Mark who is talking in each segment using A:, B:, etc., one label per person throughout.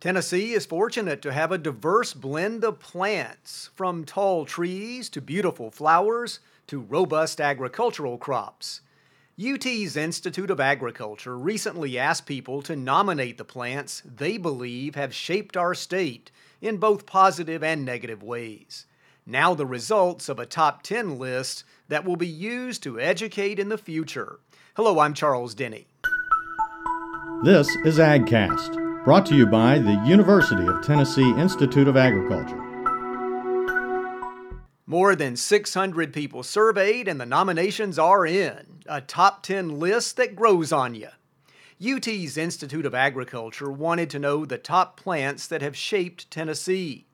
A: Tennessee is fortunate to have a diverse blend of plants, from tall trees to beautiful flowers to robust agricultural crops. UT's Institute of Agriculture recently asked people to nominate the plants they believe have shaped our state in both positive and negative ways. Now, the results of a top 10 list that will be used to educate in the future. Hello, I'm Charles Denney.
B: This is AgCast Brought to you by the University of Tennessee Institute of Agriculture.
A: More than 600 people surveyed, and the nominations are in. A top 10 list that grows on you. UT's Institute of Agriculture wanted to know the top plants that have shaped Tennessee.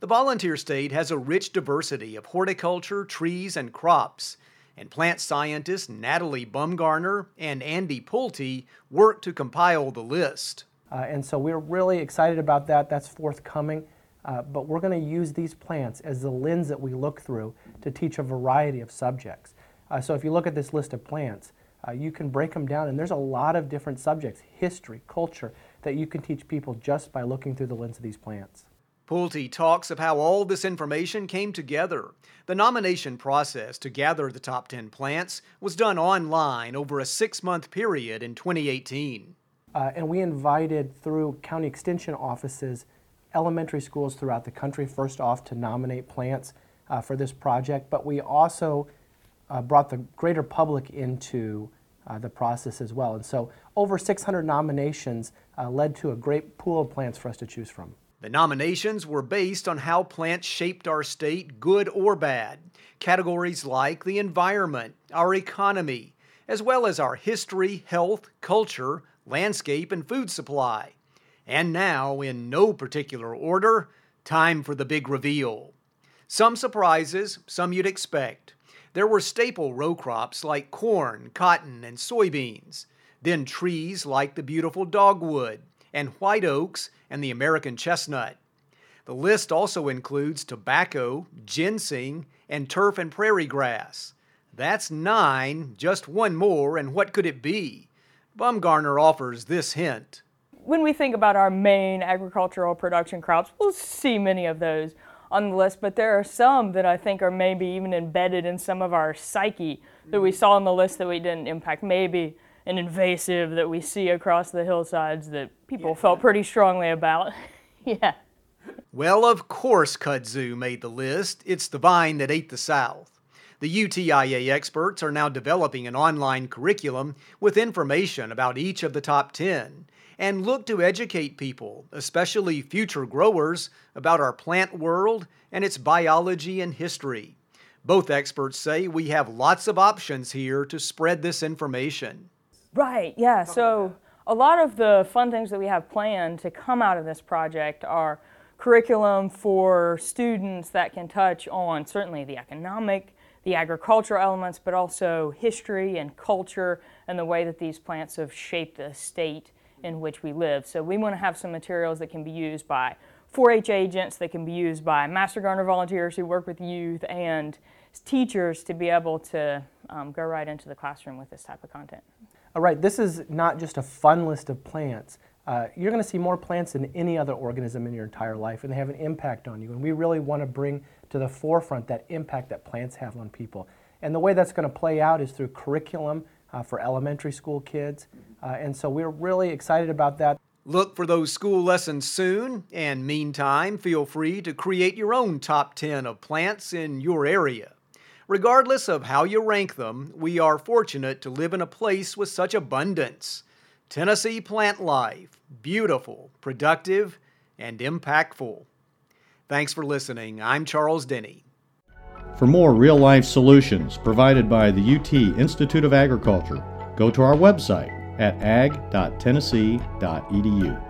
A: The volunteer state has a rich diversity of horticulture, trees, and crops, and plant scientists Natalie Bumgarner and Andy Pulte worked to compile the list.
C: Uh, and so we're really excited about that. That's forthcoming. Uh, but we're going to use these plants as the lens that we look through to teach a variety of subjects. Uh, so if you look at this list of plants, uh, you can break them down, and there's a lot of different subjects, history, culture, that you can teach people just by looking through the lens of these plants.
A: Pulte talks of how all this information came together. The nomination process to gather the top 10 plants was done online over a six month period in 2018.
C: Uh, and we invited through county extension offices elementary schools throughout the country first off to nominate plants uh, for this project, but we also uh, brought the greater public into uh, the process as well. And so over 600 nominations uh, led to a great pool of plants for us to choose from.
A: The nominations were based on how plants shaped our state, good or bad. Categories like the environment, our economy, as well as our history, health, culture, landscape, and food supply. And now, in no particular order, time for the big reveal. Some surprises, some you'd expect. There were staple row crops like corn, cotton, and soybeans, then trees like the beautiful dogwood, and white oaks and the American chestnut. The list also includes tobacco, ginseng, and turf and prairie grass. That's nine, just one more, and what could it be? Bumgarner offers this hint.
D: When we think about our main agricultural production crops, we'll see many of those on the list, but there are some that I think are maybe even embedded in some of our psyche that we saw on the list that we didn't impact. Maybe an invasive that we see across the hillsides that people yeah. felt pretty strongly about. yeah.
A: Well, of course, kudzu made the list. It's the vine that ate the South. The UTIA experts are now developing an online curriculum with information about each of the top 10 and look to educate people, especially future growers, about our plant world and its biology and history. Both experts say we have lots of options here to spread this information.
D: Right, yeah. So, a lot of the fun things that we have planned to come out of this project are curriculum for students that can touch on certainly the economic the agricultural elements, but also history and culture and the way that these plants have shaped the state in which we live. So we want to have some materials that can be used by 4-H agents, that can be used by Master Gardener volunteers who work with youth and teachers to be able to um, go right into the classroom with this type of content.
C: All right, this is not just a fun list of plants. Uh, you're going to see more plants than any other organism in your entire life, and they have an impact on you. And we really want to bring to the forefront that impact that plants have on people. And the way that's going to play out is through curriculum uh, for elementary school kids. Uh, and so we're really excited about that.
A: Look for those school lessons soon, and meantime, feel free to create your own top 10 of plants in your area. Regardless of how you rank them, we are fortunate to live in a place with such abundance. Tennessee plant life, beautiful, productive, and impactful. Thanks for listening. I'm Charles Denney.
B: For more real life solutions provided by the UT Institute of Agriculture, go to our website at ag.tennessee.edu.